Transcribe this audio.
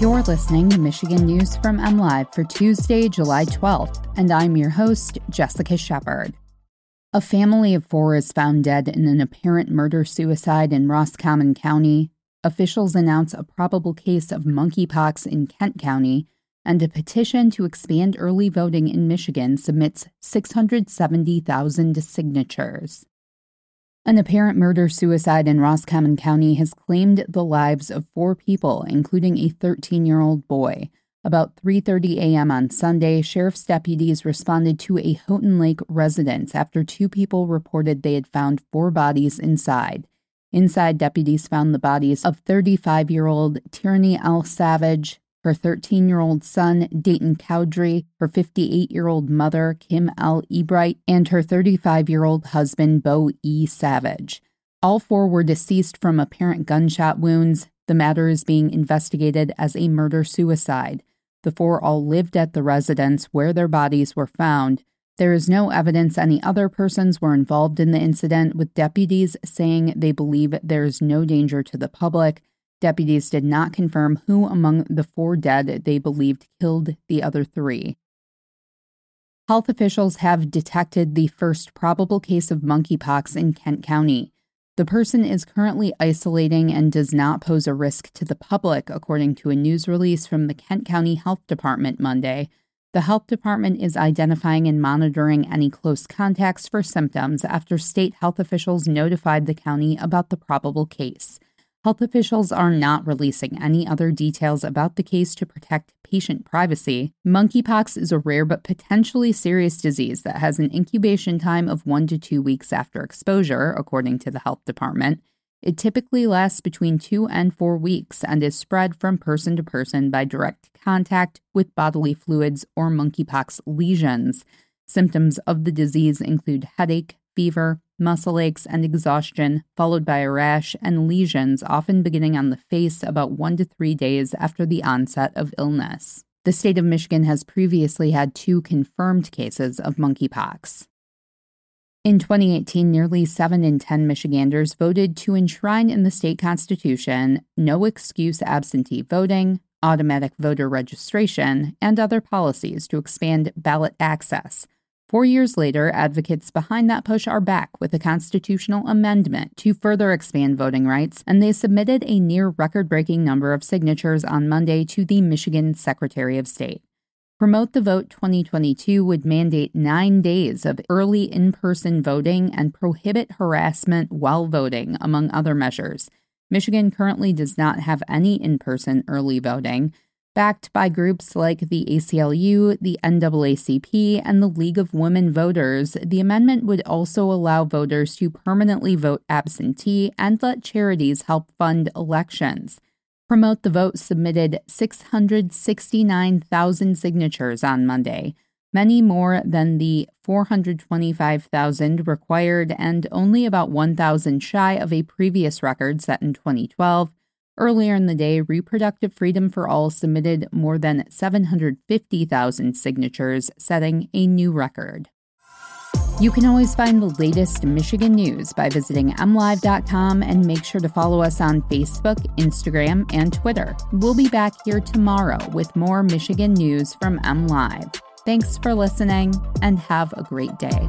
You're listening to Michigan News from MLive for Tuesday, July 12th, and I'm your host, Jessica Shepard. A family of four is found dead in an apparent murder suicide in Roscommon County. Officials announce a probable case of monkeypox in Kent County, and a petition to expand early voting in Michigan submits 670,000 signatures. An apparent murder suicide in Roscommon County has claimed the lives of four people, including a 13 year old boy. About 3:30 a.m. on Sunday, sheriff's deputies responded to a Houghton Lake residence after two people reported they had found four bodies inside. Inside, deputies found the bodies of 35-year-old Tierney L. Savage, her 13 year old son, Dayton Cowdrey, her 58 year old mother, Kim L. Ebright, and her 35 year old husband, Bo E. Savage. All four were deceased from apparent gunshot wounds. The matter is being investigated as a murder suicide. The four all lived at the residence where their bodies were found. There is no evidence any other persons were involved in the incident, with deputies saying they believe there is no danger to the public. Deputies did not confirm who among the four dead they believed killed the other three. Health officials have detected the first probable case of monkeypox in Kent County. The person is currently isolating and does not pose a risk to the public, according to a news release from the Kent County Health Department Monday. The health department is identifying and monitoring any close contacts for symptoms after state health officials notified the county about the probable case. Health officials are not releasing any other details about the case to protect patient privacy. Monkeypox is a rare but potentially serious disease that has an incubation time of one to two weeks after exposure, according to the health department. It typically lasts between two and four weeks and is spread from person to person by direct contact with bodily fluids or monkeypox lesions. Symptoms of the disease include headache, fever, muscle aches, and exhaustion, followed by a rash and lesions, often beginning on the face about one to three days after the onset of illness. The state of Michigan has previously had two confirmed cases of monkeypox. In 2018, nearly 7 in 10 Michiganders voted to enshrine in the state constitution no excuse absentee voting, automatic voter registration, and other policies to expand ballot access, Four years later, advocates behind that push are back with a constitutional amendment to further expand voting rights, and they submitted a near record breaking number of signatures on Monday to the Michigan Secretary of State. Promote the Vote 2022 would mandate nine days of early in person voting and prohibit harassment while voting, among other measures. Michigan currently does not have any in person early voting. Backed by groups like the ACLU, the NAACP, and the League of Women Voters, the amendment would also allow voters to permanently vote absentee and let charities help fund elections. Promote the Vote submitted 669,000 signatures on Monday, many more than the 425,000 required and only about 1,000 shy of a previous record set in 2012 Earlier in the day, Reproductive Freedom for All submitted more than 750,000 signatures, setting a new record. You can always find the latest Michigan news by visiting mlive.com and make sure to follow us on Facebook, Instagram, and Twitter. We'll be back here tomorrow with more Michigan news from MLive. Thanks for listening and have a great day.